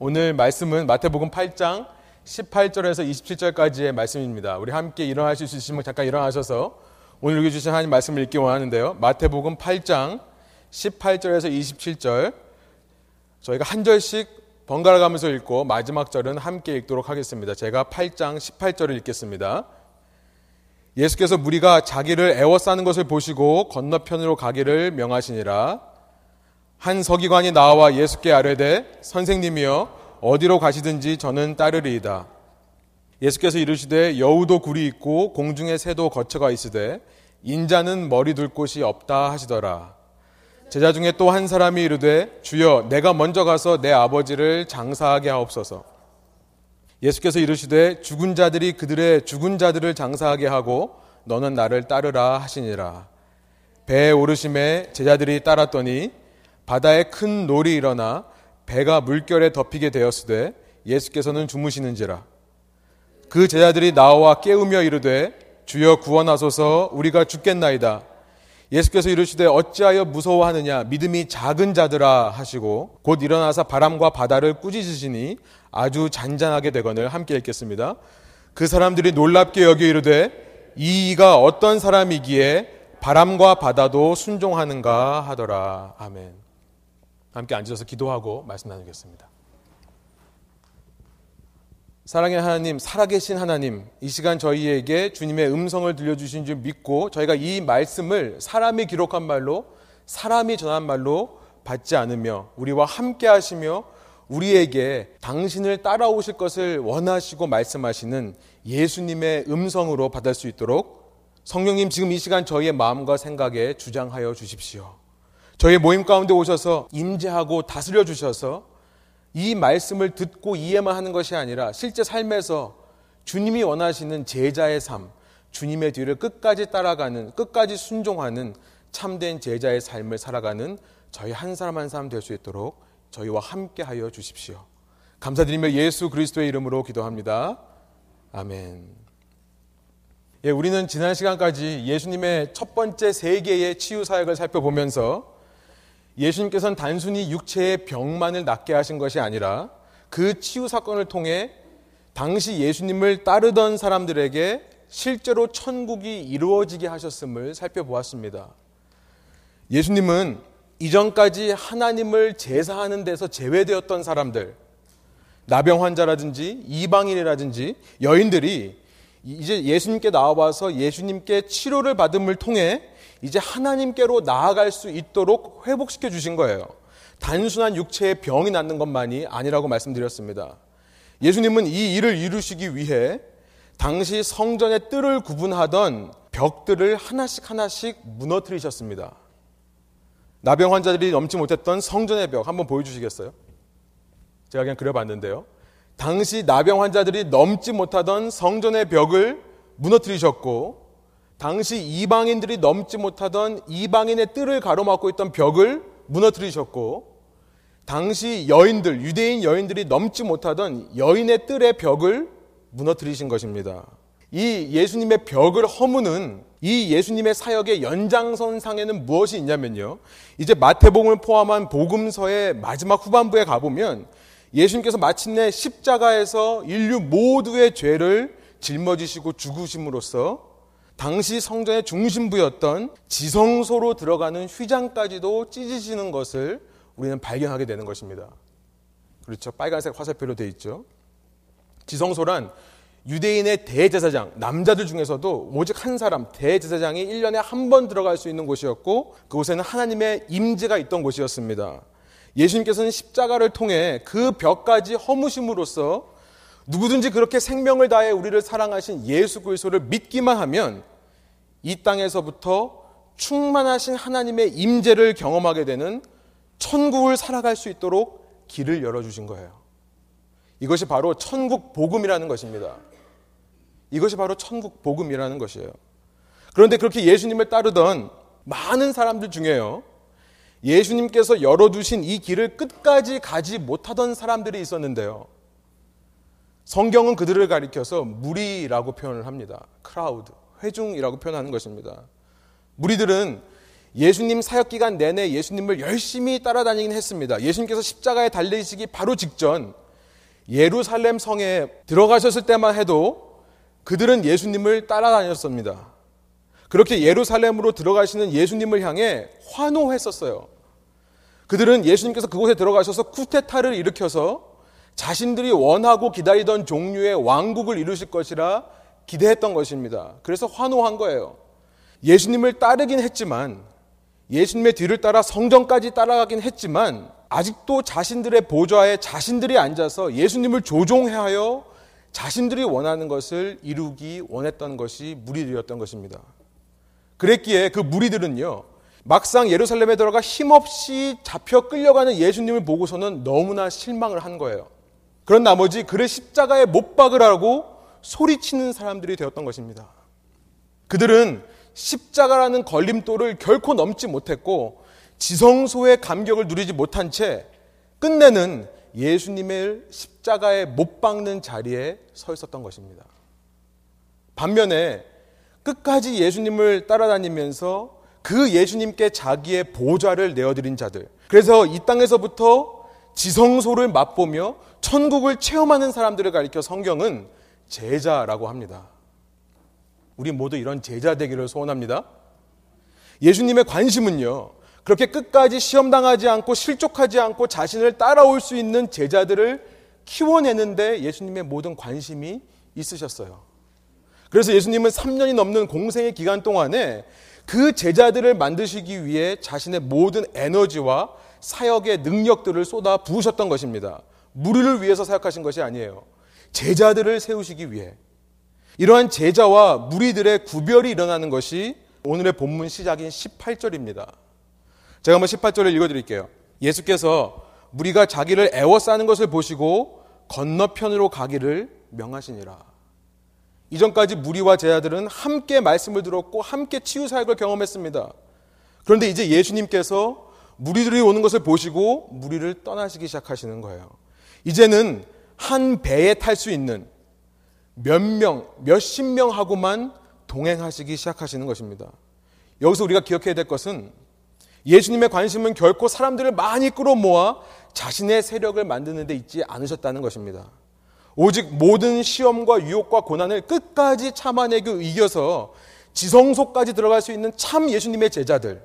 오늘 말씀은 마태복음 8장 18절에서 27절까지의 말씀입니다. 우리 함께 일어나실 수 있으시면 잠깐 일어나셔서 오늘 읽어주신 하나님 말씀을 읽기 원하는데요. 마태복음 8장 18절에서 27절 저희가 한 절씩 번갈아 가면서 읽고 마지막 절은 함께 읽도록 하겠습니다. 제가 8장 18절을 읽겠습니다. 예수께서 무리가 자기를 애워싸는 것을 보시고 건너편으로 가기를 명하시니라 한 서기관이 나와 예수께 아뢰되 선생님이여 어디로 가시든지 저는 따르리이다. 예수께서 이르시되 여우도 굴이 있고 공중에 새도 거처가 있으되 인자는 머리 둘 곳이 없다 하시더라. 제자 중에 또 한 사람이 이르되 주여 내가 먼저 가서 내 아버지를 장사하게 하옵소서. 예수께서 이르시되 죽은 자들이 그들의 죽은 자들을 장사하게 하고 너는 나를 따르라 하시니라. 배에 오르심에 제자들이 따랐더니 바다에 큰 놀이 일어나 배가 물결에 덮이게 되었으되 예수께서는 주무시는지라 그 제자들이 나와 깨우며 이르되 주여 구원하소서 우리가 죽겠나이다 예수께서 이르시되 어찌하여 무서워하느냐 믿음이 작은 자들아 하시고 곧 일어나서 바람과 바다를 꾸짖으시니 아주 잔잔하게 되거늘 함께 읽겠습니다. 그 사람들이 놀랍게 여겨 이르되 이가 어떤 사람이기에 바람과 바다도 순종하는가 하더라. 아멘. 함께 앉아서 기도하고 말씀 나누겠습니다. 사랑의 하나님, 살아계신 하나님, 이 시간 저희에게 주님의 음성을 들려주신 줄 믿고 저희가 이 말씀을 사람이 기록한 말로, 사람이 전한 말로 받지 않으며 우리와 함께 하시며 우리에게 당신을 따라오실 것을 원하시고 말씀하시는 예수님의 음성으로 받을 수 있도록 성령님 지금 이 시간 저희의 마음과 생각에 주장하여 주십시오. 저희 모임 가운데 오셔서 임재하고 다스려 주셔서 이 말씀을 듣고 이해만 하는 것이 아니라 실제 삶에서 주님이 원하시는 제자의 삶, 주님의 뒤를 끝까지 따라가는, 끝까지 순종하는 참된 제자의 삶을 살아가는 저희 한 사람 한 사람 될 수 있도록 저희와 함께 하여 주십시오. 감사드리며 예수 그리스도의 이름으로 기도합니다. 아멘. 예, 우리는 지난 시간까지 예수님의 첫 번째 세 개의 치유 사역을 살펴보면서 예수님께서는 단순히 육체의 병만을 낫게 하신 것이 아니라 그 치유 사건을 통해 당시 예수님을 따르던 사람들에게 실제로 천국이 이루어지게 하셨음을 살펴보았습니다. 예수님은 이전까지 하나님을 제사하는 데서 제외되었던 사람들, 나병 환자라든지 이방인이라든지 여인들이 이제 예수님께 나와서 예수님께 치료를 받음을 통해 이제 하나님께로 나아갈 수 있도록 회복시켜 주신 거예요. 단순한 육체의 병이 낫는 것만이 아니라고 말씀드렸습니다. 예수님은 이 일을 이루시기 위해 당시 성전의 뜰을 구분하던 벽들을 하나씩 하나씩 무너뜨리셨습니다. 나병 환자들이 넘지 못했던 성전의 벽 한번 보여주시겠어요? 제가 그냥 그려봤는데요. 당시 나병 환자들이 넘지 못하던 성전의 벽을 무너뜨리셨고 당시 이방인들이 넘지 못하던 이방인의 뜰을 가로막고 있던 벽을 무너뜨리셨고 당시 여인들 유대인 여인들이 넘지 못하던 여인의 뜰의 벽을 무너뜨리신 것입니다. 이 예수님의 벽을 허무는 이 예수님의 사역의 연장선상에는 무엇이 있냐면요. 이제 마태복음을 포함한 복음서의 마지막 후반부에 가보면 예수님께서 마침내 십자가에서 인류 모두의 죄를 짊어지시고 죽으심으로써 당시 성전의 중심부였던 지성소로 들어가는 휘장까지도 찢으시는 것을 우리는 발견하게 되는 것입니다. 그렇죠. 빨간색 화살표로 되어 있죠. 지성소란 유대인의 대제사장, 남자들 중에서도 오직 한 사람, 대제사장이 1년에 한 번 들어갈 수 있는 곳이었고, 그곳에는 하나님의 임재가 있던 곳이었습니다. 예수님께서는 십자가를 통해 그 벽까지 허무심으로써 누구든지 그렇게 생명을 다해 우리를 사랑하신 예수 그리스도를 믿기만 하면 이 땅에서부터 충만하신 하나님의 임재를 경험하게 되는 천국을 살아갈 수 있도록 길을 열어 주신 거예요. 이것이 바로 천국 복음이라는 것입니다. 이것이 바로 천국 복음이라는 것이에요. 그런데 그렇게 예수님을 따르던 많은 사람들 중에요. 예수님께서 열어두신 이 길을 끝까지 가지 못하던 사람들이 있었는데요. 성경은 그들을 가리켜서 무리라고 표현을 합니다. 크라우드, 회중이라고 표현하는 것입니다. 무리들은 예수님 사역 기간 내내 예수님을 열심히 따라다니긴 했습니다. 예수님께서 십자가에 달리시기 바로 직전 예루살렘 성에 들어가셨을 때만 해도 그들은 예수님을 따라다녔습니다. 그렇게 예루살렘으로 들어가시는 예수님을 향해 환호했었어요. 그들은 예수님께서 그곳에 들어가셔서 쿠데타를 일으켜서 자신들이 원하고 기다리던 종류의 왕국을 이루실 것이라 기대했던 것입니다. 그래서 환호한 거예요. 예수님을 따르긴 했지만 예수님의 뒤를 따라 성전까지 따라가긴 했지만 아직도 자신들의 보좌에 자신들이 앉아서 예수님을 조종하여 자신들이 원하는 것을 이루기 원했던 것이 무리들이었던 것입니다. 그랬기에 그 무리들은요, 막상 예루살렘에 들어가 힘없이 잡혀 끌려가는 예수님을 보고서는 너무나 실망을 한 거예요. 그런 나머지 그를 십자가에 못 박으라고 소리치는 사람들이 되었던 것입니다. 그들은 십자가라는 걸림돌을 결코 넘지 못했고 지성소의 감격을 누리지 못한 채 끝내는 예수님을 십자가에 못 박는 자리에 서 있었던 것입니다. 반면에 끝까지 예수님을 따라다니면서 그 예수님께 자기의 보좌를 내어드린 자들. 그래서 이 땅에서부터 지성소를 맛보며 천국을 체험하는 사람들을 가리켜 성경은 제자라고 합니다. 우리 모두 이런 제자 되기를 소원합니다. 예수님의 관심은요, 그렇게 끝까지 시험당하지 않고 실족하지 않고 자신을 따라올 수 있는 제자들을 키워내는데 예수님의 모든 관심이 있으셨어요. 그래서 예수님은 3년이 넘는 공생의 기간 동안에 그 제자들을 만드시기 위해 자신의 모든 에너지와 사역의 능력들을 쏟아 부으셨던 것입니다. 무리를 위해서 사역하신 것이 아니에요. 제자들을 세우시기 위해. 이러한 제자와 무리들의 구별이 일어나는 것이 오늘의 본문 시작인 18절입니다. 제가 한번 18절을 읽어드릴게요. 예수께서 무리가 자기를 애워싸는 것을 보시고 건너편으로 가기를 명하시니라. 이전까지 무리와 제자들은 함께 말씀을 들었고 함께 치유 사역을 경험했습니다. 그런데 이제 예수님께서 무리들이 오는 것을 보시고 무리를 떠나시기 시작하시는 거예요. 이제는 한 배에 탈 수 있는 몇 명, 몇십 명하고만 동행하시기 시작하시는 것입니다. 여기서 우리가 기억해야 될 것은 예수님의 관심은 결코 사람들을 많이 끌어모아 자신의 세력을 만드는 데 있지 않으셨다는 것입니다. 오직 모든 시험과 유혹과 고난을 끝까지 참아내고 이겨서 지성소까지 들어갈 수 있는 참 예수님의 제자들,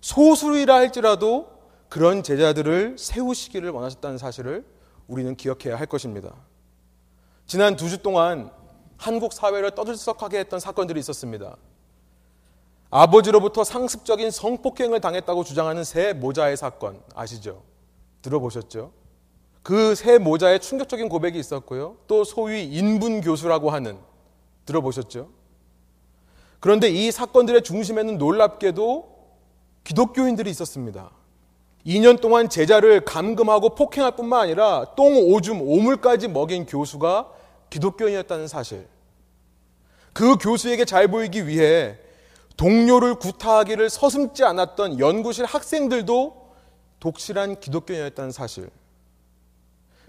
소수이라 할지라도 그런 제자들을 세우시기를 원하셨다는 사실을 우리는 기억해야 할 것입니다. 지난 두 주 동안 한국 사회를 떠들썩하게 했던 사건들이 있었습니다. 아버지로부터 상습적인 성폭행을 당했다고 주장하는 새 모자의 사건 아시죠? 들어보셨죠? 그 새 모자에 충격적인 고백이 있었고요. 또 소위 인분 교수라고 하는 들어보셨죠? 그런데 이 사건들의 중심에는 놀랍게도 기독교인들이 있었습니다. 2년 동안 제자를 감금하고 폭행할 뿐만 아니라 똥, 오줌, 오물까지 먹인 교수가 기독교인이었다는 사실. 그 교수에게 잘 보이기 위해 동료를 구타하기를 서슴지 않았던 연구실 학생들도 독실한 기독교인이었다는 사실.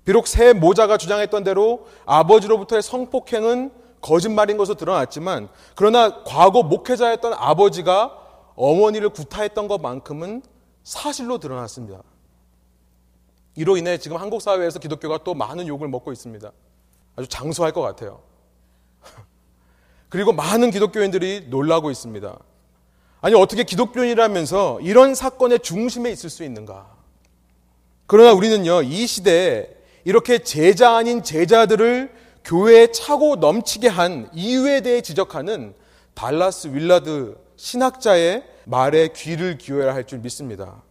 비록 새 모자가 주장했던 대로 아버지로부터의 성폭행은 거짓말인 것으로 드러났지만 그러나 과거 목회자였던 아버지가 어머니를 구타했던 것만큼은 사실로 드러났습니다. 이로 인해 지금 한국 사회에서 기독교가 또 많은 욕을 먹고 있습니다. 아주 장수할 것 같아요. 그리고 많은 기독교인들이 놀라고 있습니다. 아니, 어떻게 기독교인이라면서 이런 사건의 중심에 있을 수 있는가? 그러나 우리는요, 이 시대에 이렇게 제자 아닌 제자들을 교회에 차고 넘치게 한 이유에 대해 지적하는 달라스 윌라드 신학자의 말에 귀를 기울여야 할 줄 믿습니다.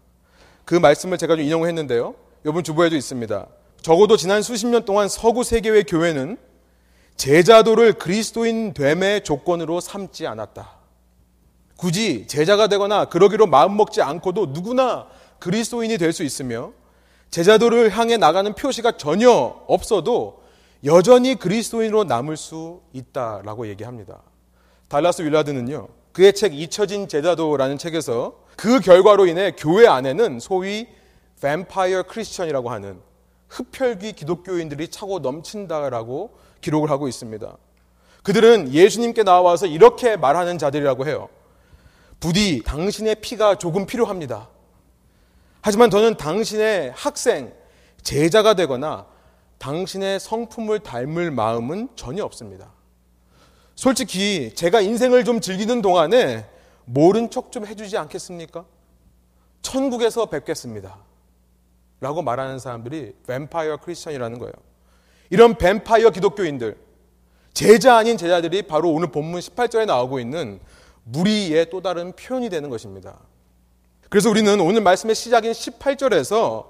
그 말씀을 제가 좀 인용했는데요. 여러분 주보에도 있습니다. 적어도 지난 수십 년 동안 서구 세계의 교회는 제자도를 그리스도인 됨의 조건으로 삼지 않았다. 굳이 제자가 되거나 그러기로 마음먹지 않고도 누구나 그리스도인이 될 수 있으며 제자도를 향해 나가는 표시가 전혀 없어도 여전히 그리스도인으로 남을 수 있다라고 얘기합니다. 달라스 윌라드는요. 그의 책 잊혀진 제자도라는 책에서 그 결과로 인해 교회 안에는 소위 뱀파이어 크리스천이라고 하는 흡혈귀 기독교인들이 차고 넘친다라고 기록을 하고 있습니다. 그들은 예수님께 나와서 이렇게 말하는 자들이라고 해요. 부디 당신의 피가 조금 필요합니다. 하지만 저는 당신의 학생, 제자가 되거나 당신의 성품을 닮을 마음은 전혀 없습니다. 솔직히 제가 인생을 좀 즐기는 동안에 모른 척 좀 해주지 않겠습니까? 천국에서 뵙겠습니다. 라고 말하는 사람들이 뱀파이어 크리스천이라는 거예요. 이런 뱀파이어 기독교인들, 제자 아닌 제자들이 바로 오늘 본문 18절에 나오고 있는 무리의 또 다른 표현이 되는 것입니다. 그래서 우리는 오늘 말씀의 시작인 18절에서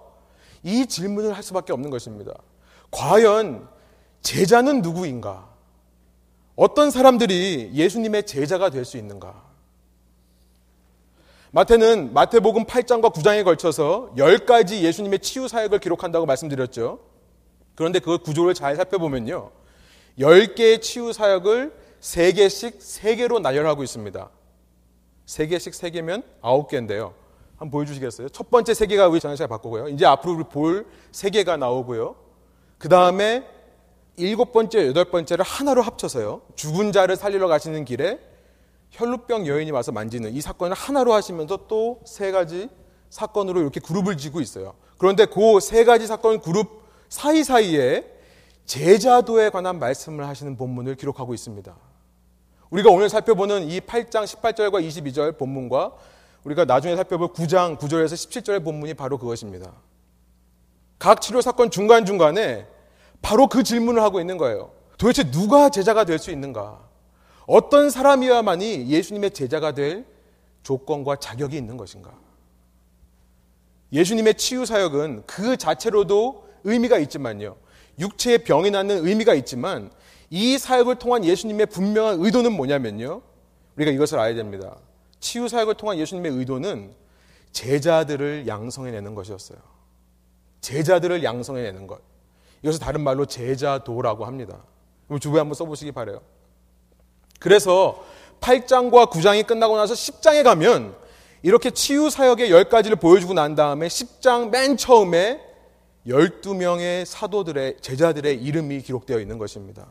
이 질문을 할 수밖에 없는 것입니다. 과연 제자는 누구인가? 어떤 사람들이 예수님의 제자가 될 수 있는가? 마태는 마태복음 8장과 9장에 걸쳐서 10가지 예수님의 치유 사역을 기록한다고 말씀드렸죠. 그런데 그 구조를 잘 살펴보면요. 10개의 치유 사역을 3개씩 3개로 나열하고 있습니다. 3개씩 3개면 9개인데요. 한번 보여주시겠어요? 첫 번째 3개가 우리 전시가 바꾸고요. 이제 앞으로 볼 3개가 나오고요. 그 다음에 일곱 번째, 여덟 번째를 하나로 합쳐서요. 죽은 자를 살리러 가시는 길에 혈루병 여인이 와서 만지는 이 사건을 하나로 하시면서 또 세 가지 사건으로 이렇게 그룹을 지고 있어요. 그런데 그 세 가지 사건 그룹 사이사이에 제자도에 관한 말씀을 하시는 본문을 기록하고 있습니다. 우리가 오늘 살펴보는 이 8장 18절과 22절 본문과 우리가 나중에 살펴볼 9장 9절에서 17절의 본문이 바로 그것입니다. 각 치료 사건 중간중간에 바로 그 질문을 하고 있는 거예요. 도대체 누가 제자가 될 수 있는가? 어떤 사람이야만이 예수님의 제자가 될 조건과 자격이 있는 것인가? 예수님의 치유 사역은 그 자체로도 의미가 있지만요. 육체의 병이 낫는 의미가 있지만 이 사역을 통한 예수님의 분명한 의도는 뭐냐면요. 우리가 이것을 알아야 됩니다. 치유 사역을 통한 예수님의 의도는 제자들을 양성해내는 것이었어요. 제자들을 양성해내는 것. 이것을 다른 말로 제자도라고 합니다. 주부에 한번 써보시기 바래요. 그래서 8장과 9장이 끝나고 나서 10장에 가면 이렇게 치유 사역의 10가지를 보여주고 난 다음에 10장 맨 처음에 12명의 사도들의 제자들의 이름이 기록되어 있는 것입니다.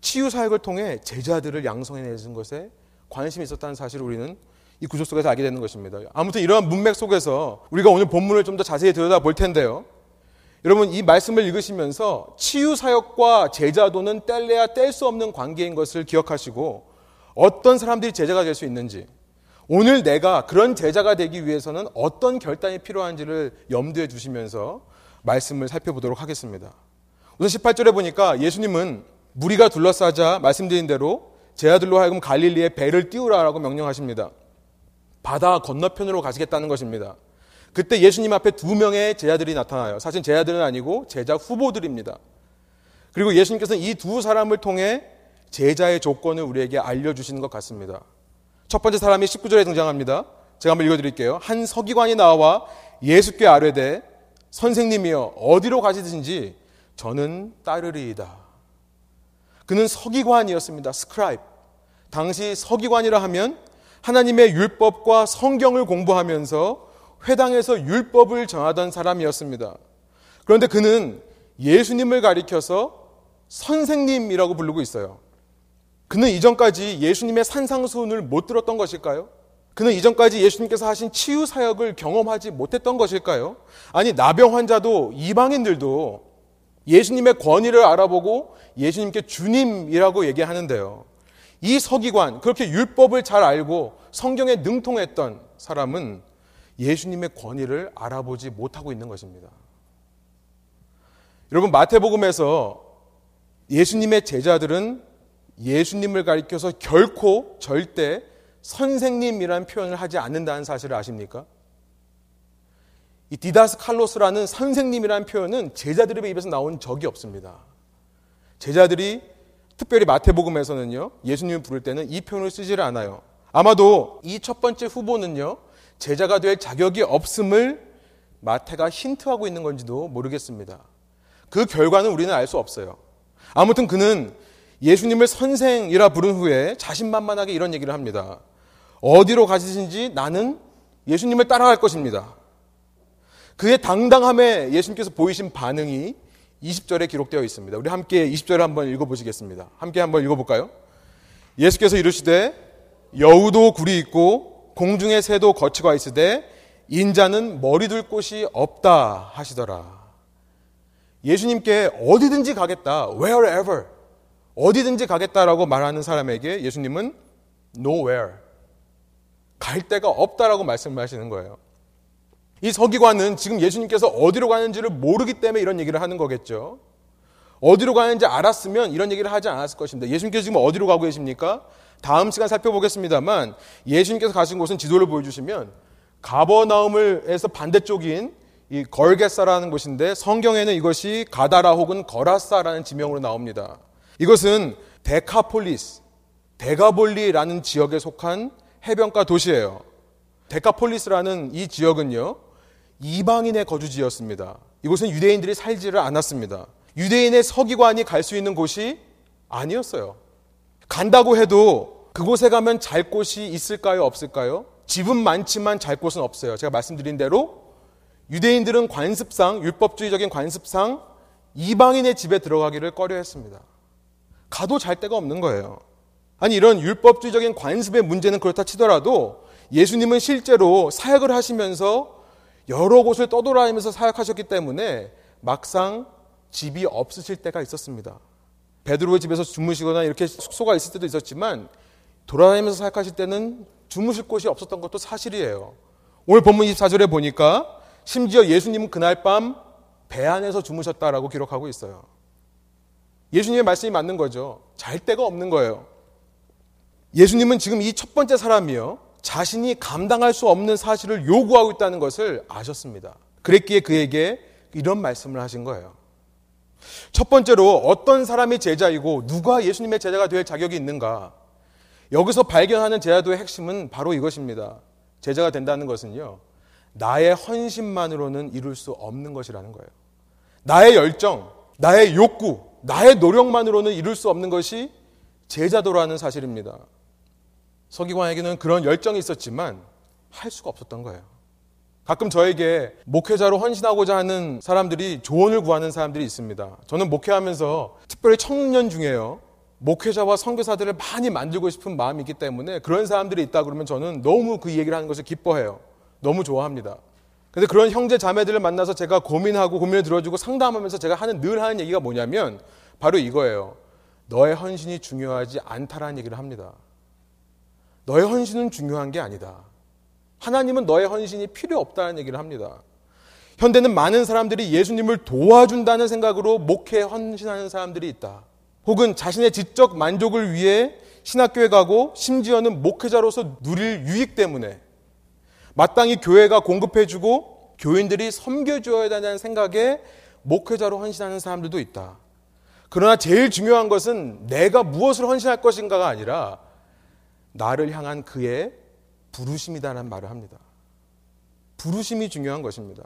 치유 사역을 통해 제자들을 양성해내는 것에 관심이 있었다는 사실을 우리는 이 구조 속에서 알게 되는 것입니다. 아무튼 이러한 문맥 속에서 우리가 오늘 본문을 좀 더 자세히 들여다 볼 텐데요. 여러분 이 말씀을 읽으시면서 치유 사역과 제자도는 뗄래야 뗄 수 없는 관계인 것을 기억하시고 어떤 사람들이 제자가 될 수 있는지 오늘 내가 그런 제자가 되기 위해서는 어떤 결단이 필요한지를 염두에 두시면서 말씀을 살펴보도록 하겠습니다. 우선 18절에 보니까 예수님은 무리가 둘러싸자 말씀드린 대로 제 아들로 하여금 갈릴리에 배를 띄우라라고 명령하십니다. 바다 건너편으로 가시겠다는 것입니다. 그때 예수님 앞에 두 명의 제자들이 나타나요. 사실 제자들은 아니고 제자 후보들입니다. 그리고 예수님께서는 이 두 사람을 통해 제자의 조건을 우리에게 알려주시는 것 같습니다. 첫 번째 사람이 19절에 등장합니다. 제가 한번 읽어드릴게요. 한 서기관이 나와 예수께 아뢰되 선생님이여 어디로 가시든지 저는 따르리이다. 그는 서기관이었습니다. 스크라이브. 당시 서기관이라 하면 하나님의 율법과 성경을 공부하면서 회당에서 율법을 정하던 사람이었습니다. 그런데 그는 예수님을 가리켜서 선생님이라고 부르고 있어요. 그는 이전까지 예수님의 산상수훈을 못 들었던 것일까요? 그는 이전까지 예수님께서 하신 치유 사역을 경험하지 못했던 것일까요? 아니, 나병 환자도 이방인들도 예수님의 권위를 알아보고 예수님께 주님이라고 얘기하는데요. 이 서기관, 그렇게 율법을 잘 알고 성경에 능통했던 사람은 예수님의 권위를 알아보지 못하고 있는 것입니다. 여러분, 마태복음에서 예수님의 제자들은 예수님을 가리켜서 결코 절대 선생님이라는 표현을 하지 않는다는 사실을 아십니까? 이 디다스 칼로스라는 선생님이라는 표현은 제자들의 입에서 나온 적이 없습니다. 제자들이 특별히 마태복음에서는요, 예수님을 부를 때는 이 표현을 쓰지를 않아요. 아마도 이 첫 번째 후보는요, 제자가 될 자격이 없음을 마태가 힌트하고 있는 건지도 모르겠습니다. 그 결과는 우리는 알 수 없어요. 아무튼 그는 예수님을 선생이라 부른 후에 자신만만하게 이런 얘기를 합니다. 어디로 가시든지 나는 예수님을 따라갈 것입니다. 그의 당당함에 예수님께서 보이신 반응이 20절에 기록되어 있습니다. 우리 함께 20절을 한번 읽어보시겠습니다. 함께 한번 읽어볼까요? 예수께서 이르시되 여우도 굴이 있고 공중의 새도 거치가 있으되 인자는 머리 둘 곳이 없다 하시더라. 예수님께 어디든지 가겠다. wherever. 어디든지 가겠다라고 말하는 사람에게 예수님은 nowhere. 갈 데가 없다라고 말씀하시는 거예요. 이 서기관은 지금 예수님께서 어디로 가는지를 모르기 때문에 이런 얘기를 하는 거겠죠. 어디로 가는지 알았으면 이런 얘기를 하지 않았을 것입니다. 예수님께서 지금 어디로 가고 계십니까? 다음 시간 살펴보겠습니다만 예수님께서 가신 곳은 지도를 보여주시면 가버나움을에서 반대쪽인 이 걸게사라는 곳인데 성경에는 이것이 가다라 혹은 거라사라는 지명으로 나옵니다. 이것은 데카폴리스, 데가볼리라는 지역에 속한 해변가 도시예요. 데카폴리스라는 이 지역은요, 이방인의 거주지였습니다. 이곳은 유대인들이 살지를 않았습니다. 유대인의 서기관이 갈 수 있는 곳이 아니었어요. 간다고 해도 그곳에 가면 잘 곳이 있을까요? 없을까요? 집은 많지만 잘 곳은 없어요. 제가 말씀드린 대로 유대인들은 관습상, 율법주의적인 관습상 이방인의 집에 들어가기를 꺼려 했습니다. 가도 잘 데가 없는 거예요. 아니, 이런 율법주의적인 관습의 문제는 그렇다 치더라도 예수님은 실제로 사역을 하시면서 여러 곳을 떠돌아다니면서 사역하셨기 때문에 막상 집이 없으실 때가 있었습니다. 베드로의 집에서 주무시거나 이렇게 숙소가 있을 때도 있었지만 돌아다니면서 사역하실 때는 주무실 곳이 없었던 것도 사실이에요. 오늘 본문 24절에 보니까 심지어 예수님은 그날 밤 배 안에서 주무셨다라고 기록하고 있어요. 예수님의 말씀이 맞는 거죠. 잘 데가 없는 거예요. 예수님은 지금 이 첫 번째 사람이요. 자신이 감당할 수 없는 사실을 요구하고 있다는 것을 아셨습니다. 그랬기에 그에게 이런 말씀을 하신 거예요. 첫 번째로 어떤 사람이 제자이고 누가 예수님의 제자가 될 자격이 있는가? 여기서 발견하는 제자도의 핵심은 바로 이것입니다. 제자가 된다는 것은요. 나의 헌신만으로는 이룰 수 없는 것이라는 거예요. 나의 열정, 나의 욕구, 나의 노력만으로는 이룰 수 없는 것이 제자도라는 사실입니다. 서기관에게는 그런 열정이 있었지만 할 수가 없었던 거예요. 가끔 저에게 목회자로 헌신하고자 하는 사람들이 조언을 구하는 사람들이 있습니다. 저는 목회하면서 특별히 청년 중에요. 목회자와 선교사들을 많이 만들고 싶은 마음이 있기 때문에 그런 사람들이 있다 그러면 저는 너무 그 얘기를 하는 것을 기뻐해요. 너무 좋아합니다. 근데 그런 형제 자매들을 만나서 제가 고민하고 고민을 들어주고 상담하면서 제가 하는 늘 하는 얘기가 뭐냐면 바로 이거예요. 너의 헌신이 중요하지 않다라는 얘기를 합니다. 너의 헌신은 중요한 게 아니다. 하나님은 너의 헌신이 필요 없다는 얘기를 합니다. 현대는 많은 사람들이 예수님을 도와준다는 생각으로 목회에 헌신하는 사람들이 있다. 혹은 자신의 지적 만족을 위해 신학교에 가고 심지어는 목회자로서 누릴 유익 때문에 마땅히 교회가 공급해주고 교인들이 섬겨줘야 된다는 생각에 목회자로 헌신하는 사람들도 있다. 그러나 제일 중요한 것은 내가 무엇을 헌신할 것인가가 아니라 나를 향한 그의 부르심이다라는 말을 합니다. 부르심이 중요한 것입니다.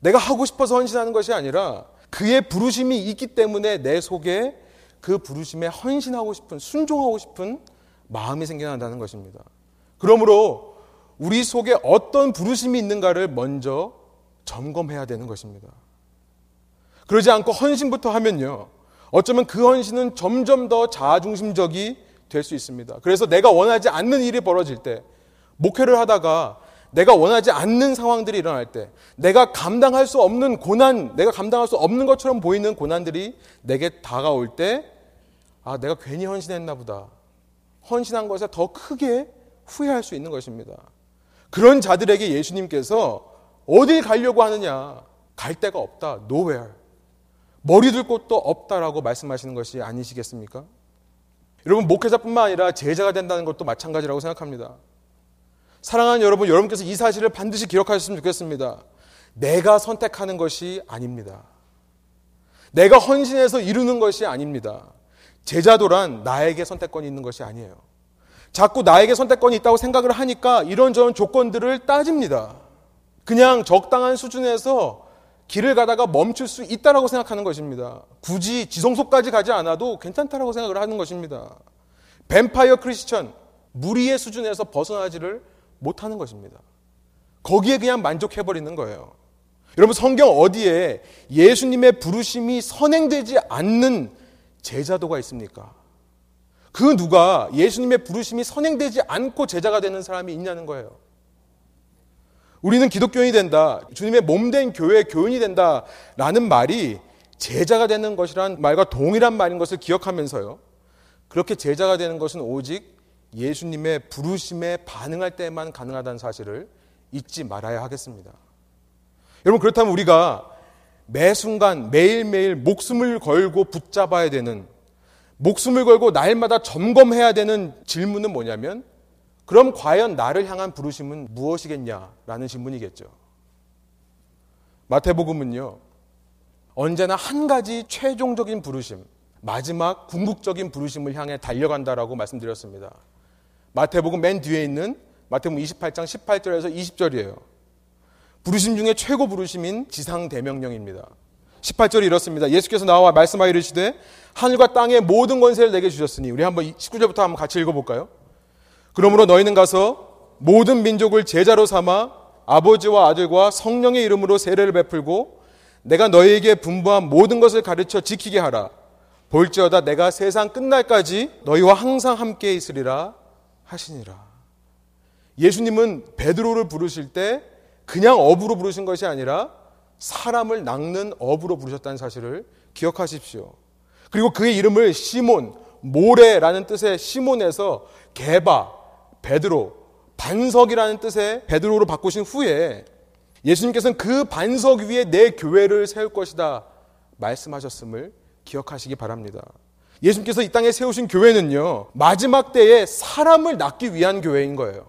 내가 하고 싶어서 헌신하는 것이 아니라 그의 부르심이 있기 때문에 내 속에 그 부르심에 헌신하고 싶은, 순종하고 싶은 마음이 생겨난다는 것입니다. 그러므로 우리 속에 어떤 부르심이 있는가를 먼저 점검해야 되는 것입니다. 그러지 않고 헌신부터 하면요. 어쩌면 그 헌신은 점점 더 자아중심적이 될 수 있습니다. 그래서 내가 원하지 않는 일이 벌어질 때, 목회를 하다가 내가 원하지 않는 상황들이 일어날 때, 내가 감당할 수 없는 고난, 내가 감당할 수 없는 것처럼 보이는 고난들이 내게 다가올 때, 아, 내가 괜히 헌신했나 보다. 헌신한 것에 더 크게 후회할 수 있는 것입니다. 그런 자들에게 예수님께서 어딜 가려고 하느냐? 갈 데가 없다. nowhere. 머리 둘 곳도 없다라고 말씀하시는 것이 아니시겠습니까? 여러분, 목회자뿐만 아니라 제자가 된다는 것도 마찬가지라고 생각합니다. 사랑하는 여러분, 여러분께서 이 사실을 반드시 기억하셨으면 좋겠습니다. 내가 선택하는 것이 아닙니다. 내가 헌신해서 이루는 것이 아닙니다. 제자도란 나에게 선택권이 있는 것이 아니에요. 자꾸 나에게 선택권이 있다고 생각을 하니까 이런저런 조건들을 따집니다. 그냥 적당한 수준에서 길을 가다가 멈출 수 있다라고 생각하는 것입니다. 굳이 지성소까지 가지 않아도 괜찮다라고 생각을 하는 것입니다. 뱀파이어 크리스천, 무리의 수준에서 벗어나지를 못하는 것입니다. 거기에 그냥 만족해버리는 거예요. 여러분, 성경 어디에 예수님의 부르심이 선행되지 않는 제자도가 있습니까? 그 누가 예수님의 부르심이 선행되지 않고 제자가 되는 사람이 있냐는 거예요. 우리는 기독교인이 된다. 주님의 몸된 교회 교인이 된다. 라는 말이 제자가 되는 것이란 말과 동일한 말인 것을 기억하면서요. 그렇게 제자가 되는 것은 오직 예수님의 부르심에 반응할 때만 가능하다는 사실을 잊지 말아야 하겠습니다. 여러분, 그렇다면 우리가 매 순간 매일매일 목숨을 걸고 붙잡아야 되는 목숨을 걸고 날마다 점검해야 되는 질문은 뭐냐면 그럼 과연 나를 향한 부르심은 무엇이겠냐라는 질문이겠죠. 마태복음은요. 언제나 한 가지 최종적인 부르심, 마지막 궁극적인 부르심을 향해 달려간다라고 말씀드렸습니다. 마태복음 맨 뒤에 있는 마태복음 28장 18절에서 20절이에요. 부르심 중에 최고 부르심인 지상 대명령입니다. 18절이 이렇습니다. 예수께서 나와 말씀하여 이르시되 하늘과 땅의 모든 권세를 내게 주셨으니 우리 한번 19절부터 한번 같이 읽어 볼까요? 그러므로 너희는 가서 모든 민족을 제자로 삼아 아버지와 아들과 성령의 이름으로 세례를 베풀고 내가 너희에게 분부한 모든 것을 가르쳐 지키게 하라. 볼지어다 내가 세상 끝날까지 너희와 항상 함께 있으리라 하시니라. 예수님은 베드로를 부르실 때 그냥 어부로 부르신 것이 아니라 사람을 낚는 어부로 부르셨다는 사실을 기억하십시오. 그리고 그의 이름을 시몬, 모래라는 뜻의 시몬에서 개바, 베드로, 반석이라는 뜻의 베드로로 바꾸신 후에 예수님께서는 그 반석 위에 내 교회를 세울 것이다 말씀하셨음을 기억하시기 바랍니다. 예수님께서 이 땅에 세우신 교회는요, 마지막 때에 사람을 낳기 위한 교회인 거예요.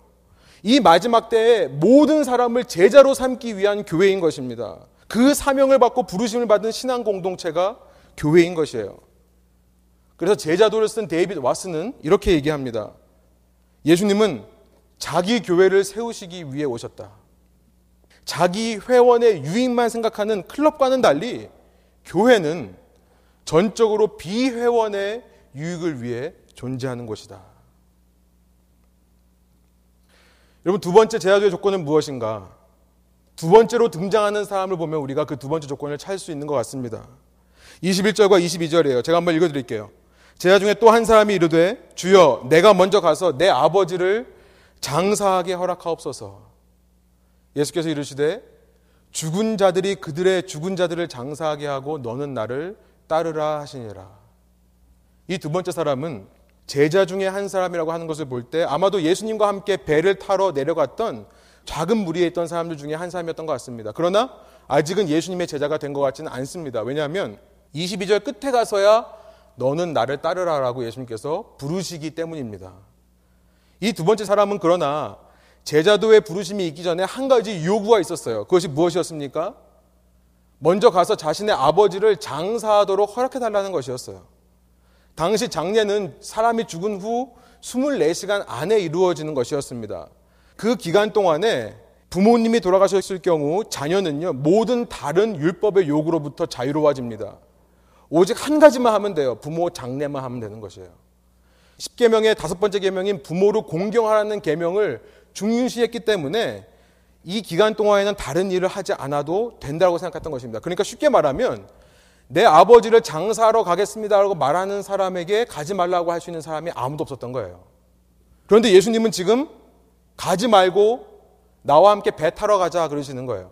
이 마지막 때에 모든 사람을 제자로 삼기 위한 교회인 것입니다. 그 사명을 받고 부르심을 받은 신앙 공동체가 교회인 것이에요. 그래서 제자도를 쓴 데이비드 왓슨은 이렇게 얘기합니다. 예수님은 자기 교회를 세우시기 위해 오셨다. 자기 회원의 유익만 생각하는 클럽과는 달리 교회는 전적으로 비회원의 유익을 위해 존재하는 곳이다. 여러분 두 번째 제자도의 조건은 무엇인가? 두 번째로 등장하는 사람을 보면 우리가 그 두 번째 조건을 찾을 수 있는 것 같습니다. 21절과 22절이에요. 제가 한번 읽어 드릴게요. 제자 중에 또 한 사람이 이르되 주여 내가 먼저 가서 내 아버지를 장사하게 허락하옵소서. 예수께서 이르시되 죽은 자들이 그들의 죽은 자들을 장사하게 하고 너는 나를 따르라 하시니라. 이 두 번째 사람은 제자 중에 한 사람이라고 하는 것을 볼 때 아마도 예수님과 함께 배를 타러 내려갔던 작은 무리에 있던 사람들 중에 한 사람이었던 것 같습니다. 그러나 아직은 예수님의 제자가 된 것 같지는 않습니다. 왜냐하면 22절 끝에 가서야 너는 나를 따르라라고 예수님께서 부르시기 때문입니다. 이 두 번째 사람은 그러나 제자도의 부르심이 있기 전에 한 가지 요구가 있었어요. 그것이 무엇이었습니까? 먼저 가서 자신의 아버지를 장사하도록 허락해 달라는 것이었어요. 당시 장례는 사람이 죽은 후 24시간 안에 이루어지는 것이었습니다. 그 기간 동안에 부모님이 돌아가셨을 경우 자녀는요, 모든 다른 율법의 요구로부터 자유로워집니다. 오직 한 가지만 하면 돼요. 부모 장례만 하면 되는 것이에요. 10계명의 다섯 번째 계명인 부모를 공경하라는 계명을 중요시했기 때문에 이 기간 동안에는 다른 일을 하지 않아도 된다고 생각했던 것입니다. 그러니까 쉽게 말하면 내 아버지를 장사하러 가겠습니다라고 말하는 사람에게 가지 말라고 할 수 있는 사람이 아무도 없었던 거예요. 그런데 예수님은 지금 가지 말고 나와 함께 배 타러 가자 그러시는 거예요.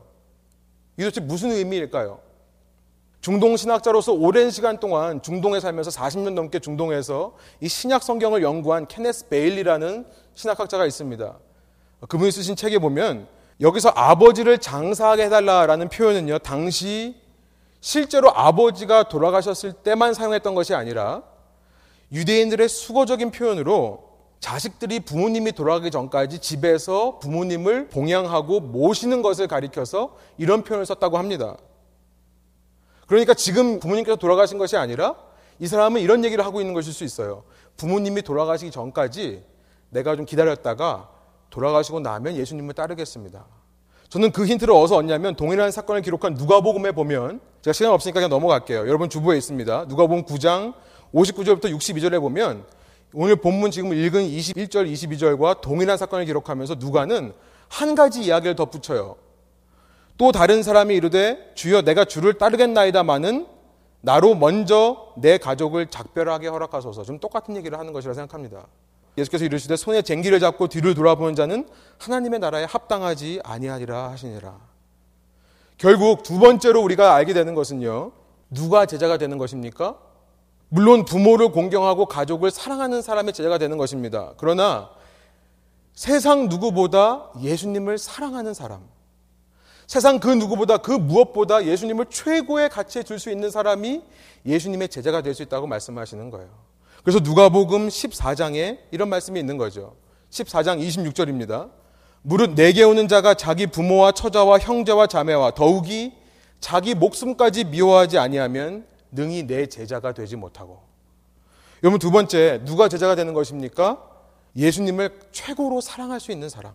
이 도대체 무슨 의미일까요? 중동 신학자로서 오랜 시간 동안 중동에 살면서 40년 넘게 중동에서 이 신약 성경을 연구한 케네스 베일리라는 신학학자가 있습니다. 그분이 쓰신 책에 보면 여기서 아버지를 장사하게 해달라라는 표현은요, 당시 실제로 아버지가 돌아가셨을 때만 사용했던 것이 아니라 유대인들의 수고적인 표현으로 자식들이 부모님이 돌아가기 전까지 집에서 부모님을 봉양하고 모시는 것을 가리켜서 이런 표현을 썼다고 합니다. 그러니까 지금 부모님께서 돌아가신 것이 아니라 이 사람은 이런 얘기를 하고 있는 것일 수 있어요. 부모님이 돌아가시기 전까지 내가 좀 기다렸다가 돌아가시고 나면 예수님을 따르겠습니다. 저는 그 힌트를 어디서 얻냐면 동일한 사건을 기록한 누가복음에 보면 제가 시간 없으니까 그냥 넘어갈게요. 여러분 주부에 있습니다. 누가복음 9장 59절부터 62절에 보면 오늘 본문 지금 읽은 21절 22절과 동일한 사건을 기록하면서 누가는 한 가지 이야기를 덧붙여요. 또 다른 사람이 이르되 주여 내가 주를 따르겠나이다마는 나로 먼저 내 가족을 작별하게 허락하소서. 좀 똑같은 얘기를 하는 것이라 생각합니다. 예수께서 이르시되 손에 쟁기를 잡고 뒤를 돌아보는 자는 하나님의 나라에 합당하지 아니하리라 하시니라. 결국 두 번째로 우리가 알게 되는 것은요. 누가 제자가 되는 것입니까? 물론 부모를 공경하고 가족을 사랑하는 사람의 제자가 되는 것입니다. 그러나 세상 누구보다 예수님을 사랑하는 사람, 세상 그 누구보다 그 무엇보다 예수님을 최고의 가치에 줄 수 있는 사람이 예수님의 제자가 될 수 있다고 말씀하시는 거예요. 그래서 누가복음 14장에 이런 말씀이 있는 거죠. 14장 26절입니다. 무릇 내게 오는 자가 자기 부모와 처자와 형제와 자매와 더욱이 자기 목숨까지 미워하지 아니하면 능히 내 제자가 되지 못하고. 여러분 두 번째 누가 제자가 되는 것입니까? 예수님을 최고로 사랑할 수 있는 사람.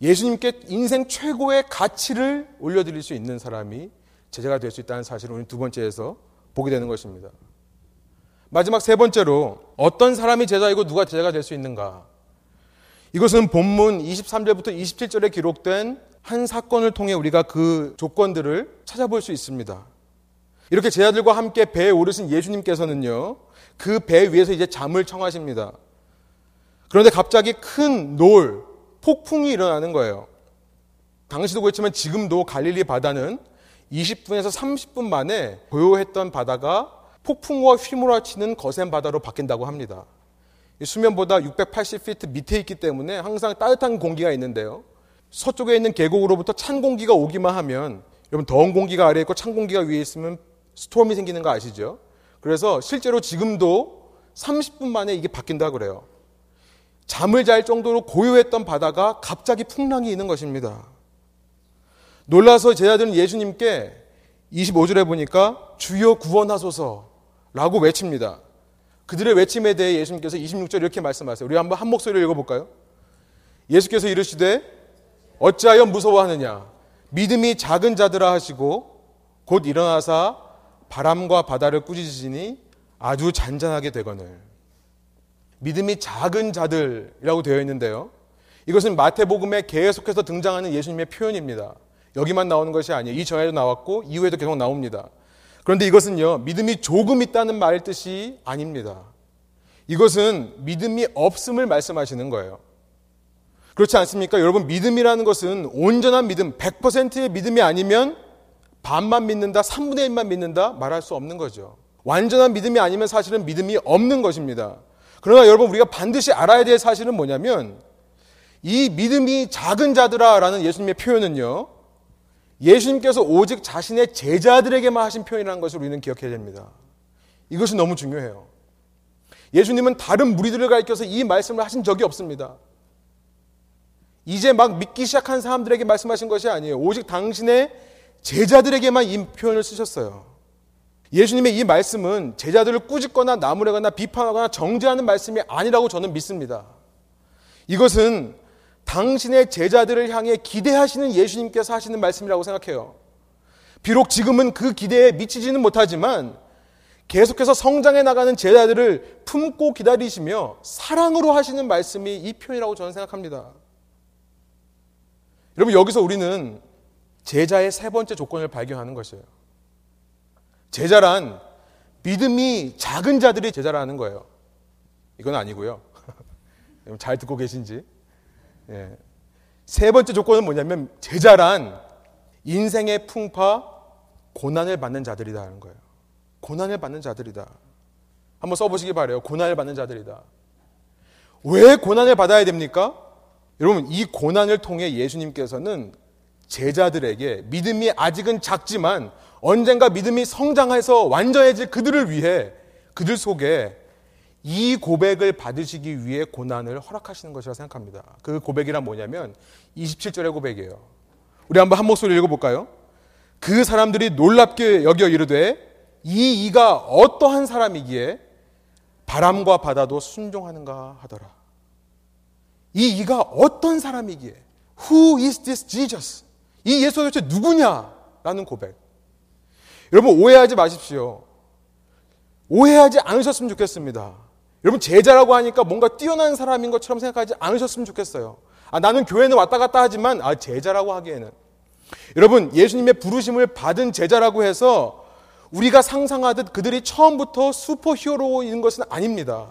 예수님께 인생 최고의 가치를 올려드릴 수 있는 사람이 제자가 될 수 있다는 사실을 오늘 두 번째에서 보게 되는 것입니다. 마지막 세 번째로 어떤 사람이 제자이고 누가 제자가 될 수 있는가? 이것은 본문 23절부터 27절에 기록된 한 사건을 통해 우리가 그 조건들을 찾아볼 수 있습니다. 이렇게 제자들과 함께 배에 오르신 예수님께서는요, 그 배 위에서 이제 잠을 청하십니다. 그런데 갑자기 큰 놀, 폭풍이 일어나는 거예요. 당시도 그렇지만 지금도 갈릴리 바다는 20분에서 30분 만에 고요했던 바다가 폭풍과 휘몰아치는 거센 바다로 바뀐다고 합니다. 수면보다 680피트 밑에 있기 때문에 항상 따뜻한 공기가 있는데요. 서쪽에 있는 계곡으로부터 찬 공기가 오기만 하면 여러분 더운 공기가 아래에 있고 찬 공기가 위에 있으면 스톰이 생기는 거 아시죠? 그래서 실제로 지금도 30분 만에 이게 바뀐다 그래요. 잠을 잘 정도로 고요했던 바다가 갑자기 풍랑이 있는 것입니다. 놀라서 제자들은 예수님께 25절에 보니까 주여 구원하소서 라고 외칩니다. 그들의 외침에 대해 예수님께서 26절 이렇게 말씀하세요. 우리 한번 한 목소리로 읽어볼까요? 예수께서 이르시되 어찌하여 무서워하느냐 믿음이 작은 자들아 하시고 곧 일어나사 바람과 바다를 꾸짖으시니 아주 잔잔하게 되거늘 믿음이 작은 자들이라고 되어 있는데요. 이것은 마태복음에 계속해서 등장하는 예수님의 표현입니다. 여기만 나오는 것이 아니에요. 이 전에도 나왔고 이후에도 계속 나옵니다. 그런데 이것은요, 믿음이 조금 있다는 말 뜻이 아닙니다. 이것은 믿음이 없음을 말씀하시는 거예요. 그렇지 않습니까? 여러분, 믿음이라는 것은 온전한 믿음, 100%의 믿음이 아니면 반만 믿는다, 3분의 1만 믿는다 말할 수 없는 거죠. 완전한 믿음이 아니면 사실은 믿음이 없는 것입니다. 그러나 여러분, 우리가 반드시 알아야 될 사실은 뭐냐면 이 믿음이 작은 자들아 라는 예수님의 표현은요, 예수님께서 오직 자신의 제자들에게만 하신 표현이라는 것을 우리는 기억해야 됩니다. 이것이 너무 중요해요. 예수님은 다른 무리들을 가리켜서 이 말씀을 하신 적이 없습니다. 이제 막 믿기 시작한 사람들에게 말씀하신 것이 아니에요. 오직 당신의 제자들에게만 이 표현을 쓰셨어요. 예수님의 이 말씀은 제자들을 꾸짖거나 나무래거나 비판하거나 정죄하는 말씀이 아니라고 저는 믿습니다. 이것은 당신의 제자들을 향해 기대하시는 예수님께서 하시는 말씀이라고 생각해요. 비록 지금은 그 기대에 미치지는 못하지만 계속해서 성장해 나가는 제자들을 품고 기다리시며 사랑으로 하시는 말씀이 이 표현이라고 저는 생각합니다. 여러분, 여기서 우리는 제자의 세 번째 조건을 발견하는 것이에요. 제자란 믿음이 작은 자들이 제자라는 거예요. 이건 아니고요. 잘 듣고 계신지. 예. 세 번째 조건은 뭐냐면 제자란 인생의 풍파 고난을 받는 자들이다 하는 거예요. 고난을 받는 자들이다. 한번 써보시기 바래요. 고난을 받는 자들이다. 왜 고난을 받아야 됩니까? 여러분 이 고난을 통해 예수님께서는 제자들에게 믿음이 아직은 작지만 언젠가 믿음이 성장해서 완전해질 그들을 위해 그들 속에 이 고백을 받으시기 위해 고난을 허락하시는 것이라 생각합니다. 그 고백이란 뭐냐면 27절의 고백이에요. 우리 한번 한 목소리 읽어볼까요? 그 사람들이 놀랍게 여겨 이르되 이 이가 어떠한 사람이기에 바람과 바다도 순종하는가 하더라. 이 이가 어떤 사람이기에 Who is this Jesus? 이 예수 도대체 누구냐? 라는 고백. 여러분 오해하지 마십시오. 오해하지 않으셨으면 좋겠습니다. 여러분 제자라고 하니까 뭔가 뛰어난 사람인 것처럼 생각하지 않으셨으면 좋겠어요. 아, 나는 교회는 왔다 갔다 하지만 아, 제자라고 하기에는 여러분 예수님의 부르심을 받은 제자라고 해서 우리가 상상하듯 그들이 처음부터 슈퍼 히어로인 것은 아닙니다.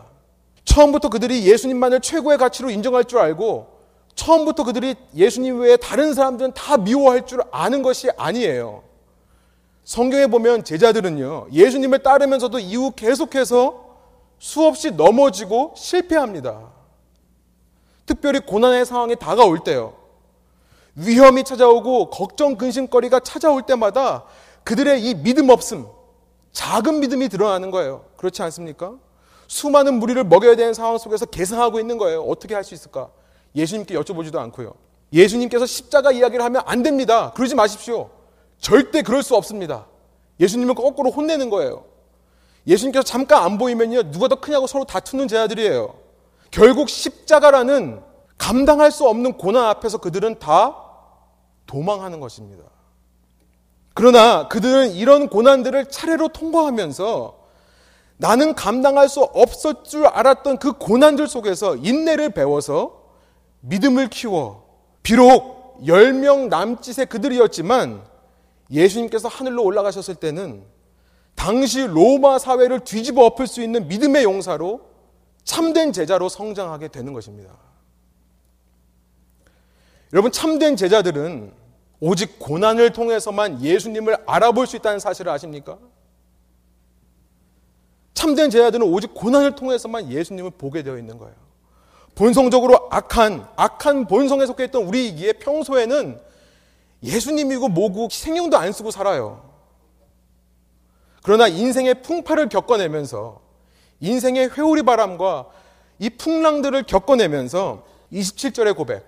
처음부터 그들이 예수님만을 최고의 가치로 인정할 줄 알고 처음부터 그들이 예수님 외에 다른 사람들은 다 미워할 줄 아는 것이 아니에요. 성경에 보면 제자들은요, 예수님을 따르면서도 이후 계속해서 수없이 넘어지고 실패합니다. 특별히 고난의 상황이 다가올 때요. 위험이 찾아오고 걱정, 근심거리가 찾아올 때마다 그들의 이 믿음 없음, 작은 믿음이 드러나는 거예요. 그렇지 않습니까? 수많은 무리를 먹여야 되는 상황 속에서 계상하고 있는 거예요. 어떻게 할 수 있을까? 예수님께 여쭤보지도 않고요. 예수님께서 십자가 이야기를 하면 안 됩니다. 그러지 마십시오. 절대 그럴 수 없습니다. 예수님은 거꾸로 혼내는 거예요. 예수님께서 잠깐 안 보이면요. 누가 더 크냐고 서로 다투는 제자들이에요. 결국 십자가라는 감당할 수 없는 고난 앞에서 그들은 다 도망하는 것입니다. 그러나 그들은 이런 고난들을 차례로 통과하면서 나는 감당할 수 없을 줄 알았던 그 고난들 속에서 인내를 배워서 믿음을 키워 비록 10명 남짓의 그들이었지만 예수님께서 하늘로 올라가셨을 때는 당시 로마 사회를 뒤집어 엎을 수 있는 믿음의 용사로 참된 제자로 성장하게 되는 것입니다. 여러분, 참된 제자들은 오직 고난을 통해서만 예수님을 알아볼 수 있다는 사실을 아십니까? 참된 제자들은 오직 고난을 통해서만 예수님을 보게 되어 있는 거예요. 본성적으로 악한, 악한 본성에 속해 있던 우리이기에 평소에는 예수님이고 뭐고 생용도 안 쓰고 살아요. 그러나 인생의 풍파를 겪어내면서 인생의 회오리 바람과 이 풍랑들을 겪어내면서 27절의 고백.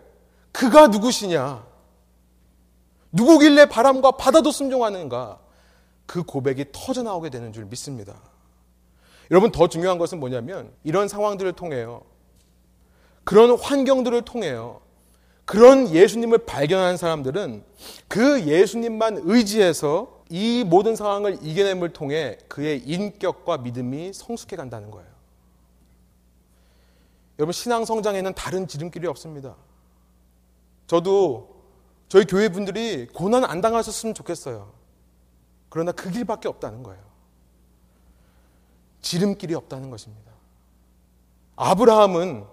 그가 누구시냐? 누구길래 바람과 바다도 순종하는가? 그 고백이 터져 나오게 되는 줄 믿습니다. 여러분 더 중요한 것은 뭐냐면 이런 상황들을 통해요. 그런 환경들을 통해요. 그런 예수님을 발견한 사람들은 그 예수님만 의지해서 이 모든 상황을 이겨냄을 통해 그의 인격과 믿음이 성숙해 간다는 거예요. 여러분, 신앙 성장에는 다른 지름길이 없습니다. 저도 저희 교회 분들이 고난 안 당하셨으면 좋겠어요. 그러나 그 길밖에 없다는 거예요. 지름길이 없다는 것입니다. 아브라함은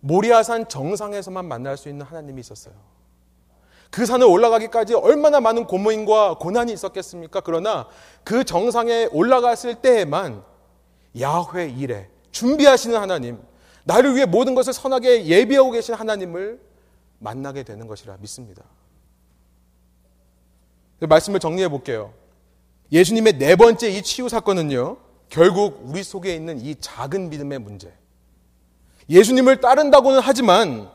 모리아산 정상에서만 만날 수 있는 하나님이 있었어요. 그 산을 올라가기까지 얼마나 많은 고민과 고난이 있었겠습니까? 그러나 그 정상에 올라갔을 때에만 야훼 일에 준비하시는 하나님, 나를 위해 모든 것을 선하게 예비하고 계신 하나님을 만나게 되는 것이라 믿습니다. 말씀을 정리해 볼게요. 예수님의 네 번째 이 치유 사건은요, 결국 우리 속에 있는 이 작은 믿음의 문제. 예수님을 따른다고는 하지만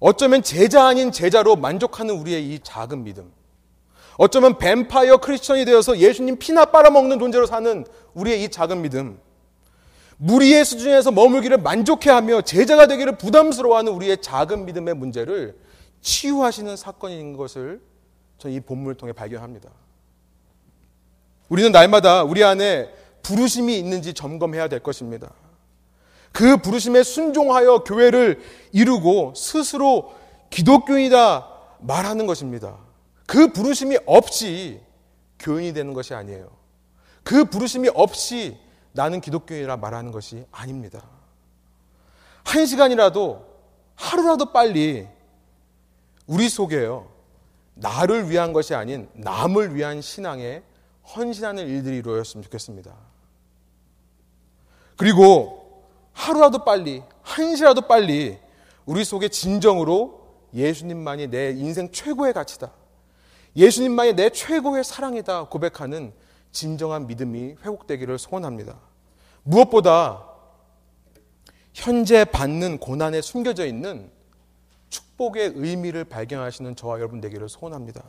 어쩌면 제자 아닌 제자로 만족하는 우리의 이 작은 믿음. 어쩌면 뱀파이어 크리스천이 되어서 예수님 피나 빨아먹는 존재로 사는 우리의 이 작은 믿음. 무리의 수준에서 머물기를 만족해하며 제자가 되기를 부담스러워하는 우리의 작은 믿음의 문제를 치유하시는 사건인 것을 저는 이 본문을 통해 발견합니다. 우리는 날마다 우리 안에 부르심이 있는지 점검해야 될 것입니다. 그 부르심에 순종하여 교회를 이루고 스스로 기독교인이다 말하는 것입니다. 그 부르심이 없이 교인이 되는 것이 아니에요. 그 부르심이 없이 나는 기독교인이라 말하는 것이 아닙니다. 한 시간이라도 하루라도 빨리 우리 속에요. 나를 위한 것이 아닌 남을 위한 신앙에 헌신하는 일들이 이루어졌으면 좋겠습니다. 그리고 하루라도 빨리, 한시라도 빨리 우리 속에 진정으로 예수님만이 내 인생 최고의 가치다. 예수님만이 내 최고의 사랑이다 고백하는 진정한 믿음이 회복되기를 소원합니다. 무엇보다 현재 받는 고난에 숨겨져 있는 축복의 의미를 발견하시는 저와 여러분 되기를 소원합니다.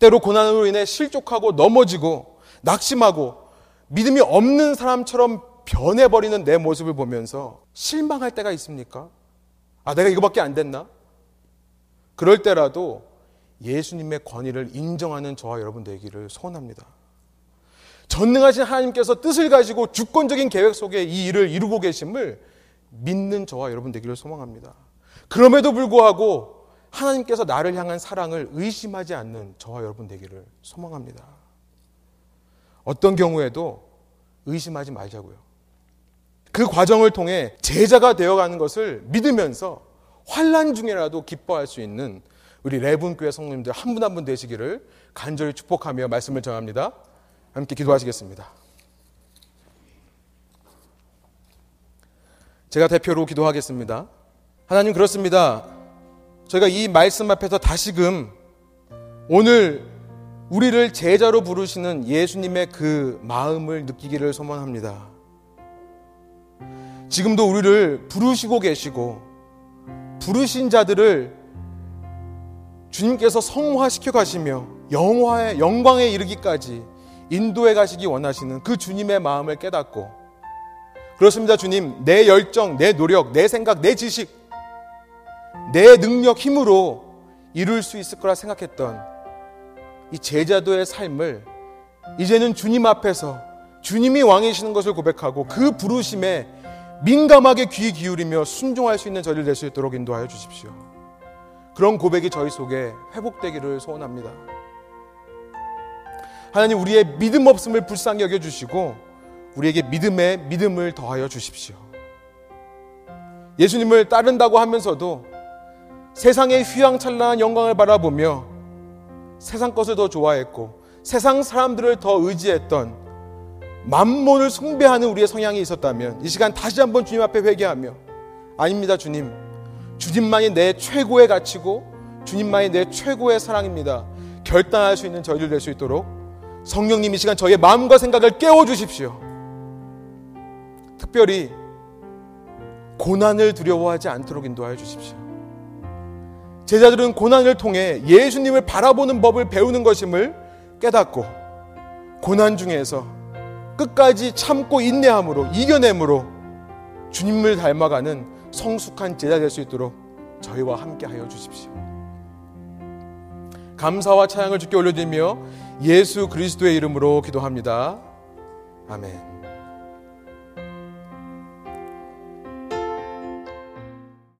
때로 고난으로 인해 실족하고 넘어지고 낙심하고 믿음이 없는 사람처럼 변해버리는 내 모습을 보면서 실망할 때가 있습니까? 아, 내가 이거밖에 안 됐나? 그럴 때라도 예수님의 권위를 인정하는 저와 여러분 되기를 소원합니다. 전능하신 하나님께서 뜻을 가지고 주권적인 계획 속에 이 일을 이루고 계심을 믿는 저와 여러분 되기를 소망합니다. 그럼에도 불구하고 하나님께서 나를 향한 사랑을 의심하지 않는 저와 여러분 되기를 소망합니다. 어떤 경우에도 의심하지 말자고요. 그 과정을 통해 제자가 되어가는 것을 믿으면서 환란 중에라도 기뻐할 수 있는 우리 레분교회 성도님들 한 분 한 분 되시기를 간절히 축복하며 말씀을 전합니다. 함께 기도하시겠습니다. 제가 대표로 기도하겠습니다. 하나님 그렇습니다. 저희가 이 말씀 앞에서 다시금 오늘 우리를 제자로 부르시는 예수님의 그 마음을 느끼기를 소원합니다. 지금도 우리를 부르시고 계시고 부르신 자들을 주님께서 성화시켜 가시며 영화의 영광에 이르기까지 인도해 가시기 원하시는 그 주님의 마음을 깨닫고 그렇습니다, 주님. 내 열정, 내 노력, 내 생각, 내 지식, 내 능력, 힘으로 이룰 수 있을 거라 생각했던 이 제자도의 삶을 이제는 주님 앞에서 주님이 왕이시는 것을 고백하고 그 부르심에 민감하게 귀 기울이며 순종할 수 있는 저를 될 수 있도록 인도하여 주십시오. 그런 고백이 저희 속에 회복되기를 소원합니다. 하나님 우리의 믿음 없음을 불쌍히 여겨 주시고 우리에게 믿음에 믿음을 더하여 주십시오. 예수님을 따른다고 하면서도 세상의 휘황찬란한 영광을 바라보며 세상 것을 더 좋아했고 세상 사람들을 더 의지했던 만몬을 숭배하는 우리의 성향이 있었다면 이 시간 다시 한번 주님 앞에 회개하며 아닙니다 주님. 주님만이 내 최고의 가치고 주님만이 내 최고의 사랑입니다. 결단할 수 있는 저희들 될 수 있도록 성령님 이 시간 저희의 마음과 생각을 깨워 주십시오. 특별히 고난을 두려워하지 않도록 인도하여 주십시오. 제자들은 고난을 통해 예수님을 바라보는 법을 배우는 것임을 깨닫고 고난 중에서 끝까지 참고 인내함으로 이겨냄으로 주님을 닮아가는 성숙한 제자 될 수 있도록 저희와 함께 하여 주십시오. 감사와 찬양을 주께 올려드리며 예수 그리스도의 이름으로 기도합니다. 아멘.